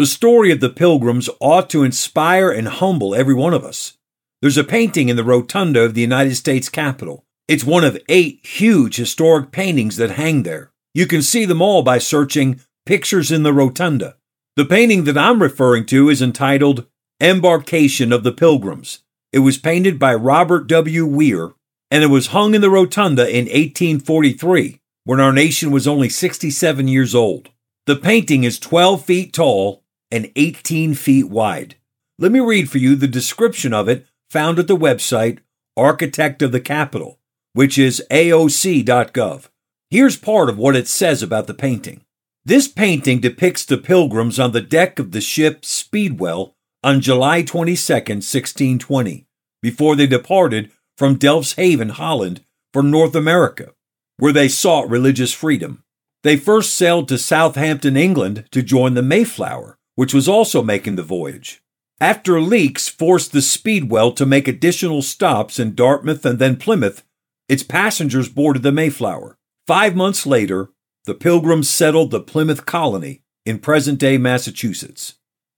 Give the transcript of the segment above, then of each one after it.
The story of the pilgrims ought to inspire and humble every one of us. There's a painting in the rotunda of the United States Capitol. It's one of eight huge historic paintings that hang there. You can see them all by searching Pictures in the Rotunda. The painting that I'm referring to is entitled Embarkation of the Pilgrims. It was painted by Robert W. Weir, and it was hung in the rotunda in 1843, when our nation was only 67 years old. The painting is 12 feet tall and 18 feet wide. Let me read for you the description of it found at the website Architect of the Capitol, which is aoc.gov. Here's part of what it says about the painting. This painting depicts the pilgrims on the deck of the ship Speedwell on July 22, 1620, before they departed from Delfshaven, Holland, for North America, where they sought religious freedom. They first sailed to Southampton, England to join the Mayflower, which was also making the voyage. After leaks forced the Speedwell to make additional stops in Dartmouth and then Plymouth, its passengers boarded the Mayflower. Five months later, the Pilgrims settled the Plymouth colony in present day Massachusetts.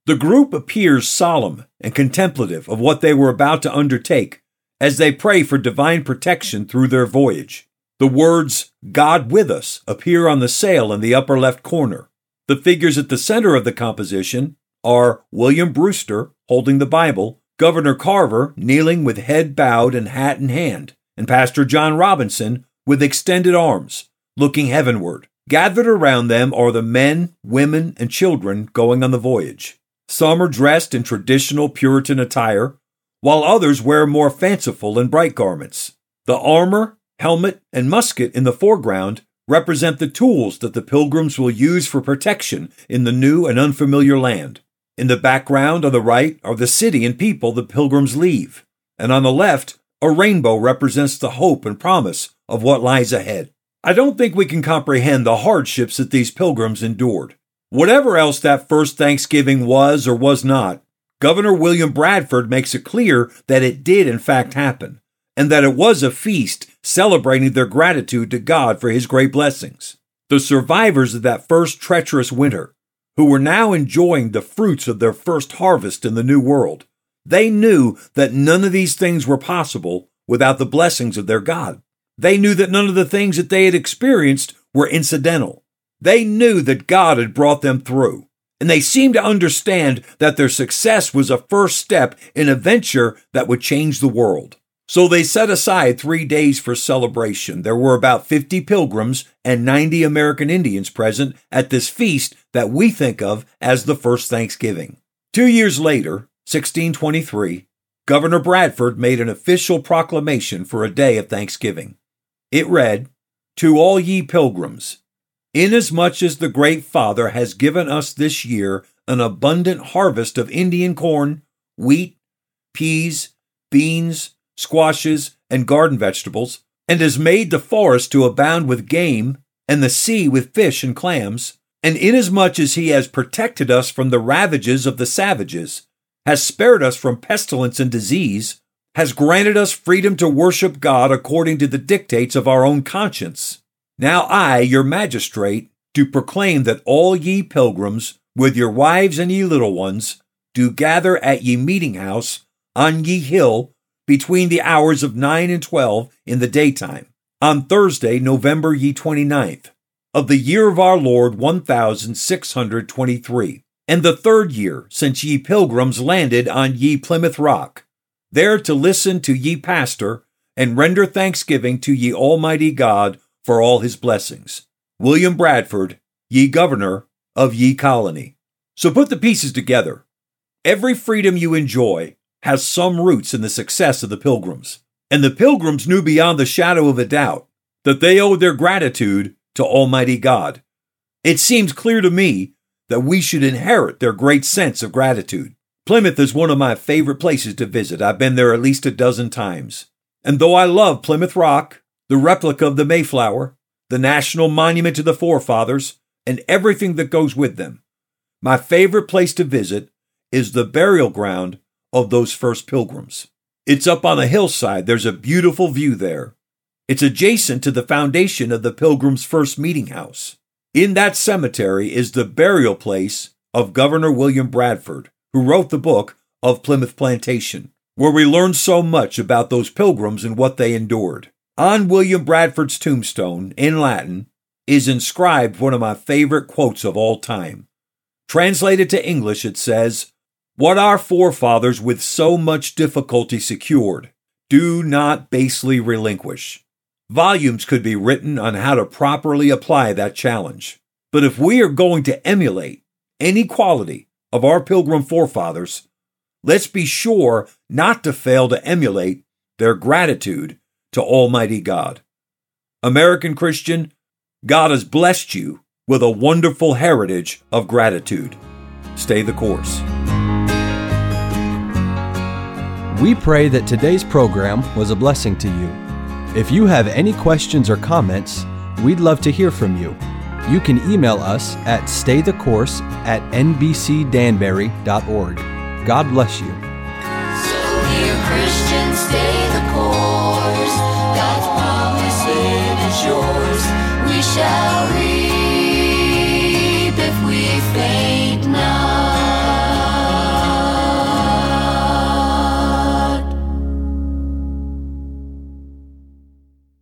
The group appears solemn and contemplative of what they were about to undertake as they pray for divine protection through their voyage. The words, God with us, appear on the sail in the upper left corner. The figures at the center of the composition are William Brewster holding the Bible, Governor Carver kneeling with head bowed and hat in hand, and Pastor John Robinson with extended arms, looking heavenward. Gathered around them are the men, women, and children going on the voyage. Some are dressed in traditional Puritan attire, while others wear more fanciful and bright garments. The armor, helmet, and musket in the foreground represent the tools that the pilgrims will use for protection in the new and unfamiliar land. In the background on the right are the city and people the pilgrims leave, and on the left, a rainbow represents the hope and promise of what lies ahead. I don't think we can comprehend the hardships that these pilgrims endured. Whatever else that first Thanksgiving was or was not, Governor William Bradford makes it clear that it did in fact happen and that it was a feast celebrating their gratitude to God for his great blessings. The survivors of that first treacherous winter, who were now enjoying the fruits of their first harvest in the New World, they knew that none of these things were possible without the blessings of their God. They knew that none of the things that they had experienced were incidental. They knew that God had brought them through, and they seemed to understand that their success was a first step in a venture that would change the world. So they set aside three days for celebration. There were about 50 pilgrims and 90 American Indians present at this feast that we think of as the first Thanksgiving. Two years later, 1623, Governor Bradford made an official proclamation for a day of Thanksgiving. It read, To all ye pilgrims, inasmuch as the great Father has given us this year an abundant harvest of Indian corn, wheat, peas, beans, squashes, and garden vegetables, and has made the forest to abound with game, and the sea with fish and clams, and inasmuch as he has protected us from the ravages of the savages, has spared us from pestilence and disease, has granted us freedom to worship God according to the dictates of our own conscience. Now I, your magistrate, do proclaim that all ye pilgrims, with your wives and ye little ones, do gather at ye meeting house on ye hill between the hours of 9 and 12 in the daytime, on Thursday, November ye 29th, of the year of our Lord 1623, and the third year since ye pilgrims landed on ye Plymouth Rock, there to listen to ye pastor and render thanksgiving to ye Almighty God for all his blessings. William Bradford, ye governor of ye colony. So put the pieces together. Every freedom you enjoy has some roots in the success of the Pilgrims. And the Pilgrims knew beyond the shadow of a doubt that they owed their gratitude to Almighty God. It seems clear to me that we should inherit their great sense of gratitude. Plymouth is one of my favorite places to visit. I've been there at least a dozen times. And though I love Plymouth Rock, the replica of the Mayflower, the national monument to the forefathers, and everything that goes with them, my favorite place to visit is the burial ground of those first pilgrims. It's up on a hillside. There's a beautiful view there. It's adjacent to the foundation of the Pilgrims' first meeting house. In that cemetery is the burial place of Governor William Bradford, who wrote the book of Plymouth Plantation, where we learn so much about those pilgrims and what they endured. On William Bradford's tombstone, in Latin, is inscribed one of my favorite quotes of all time. Translated to English, it says, What our forefathers with so much difficulty secured, do not basely relinquish. Volumes could be written on how to properly apply that challenge. But if we are going to emulate any quality of our pilgrim forefathers, let's be sure not to fail to emulate their gratitude to Almighty God. American Christian, God has blessed you with a wonderful heritage of gratitude. Stay the course. We pray that today's program was a blessing to you. If you have any questions or comments, we'd love to hear from you. You can email us at staythecourse at nbcdanbury.org. God bless you.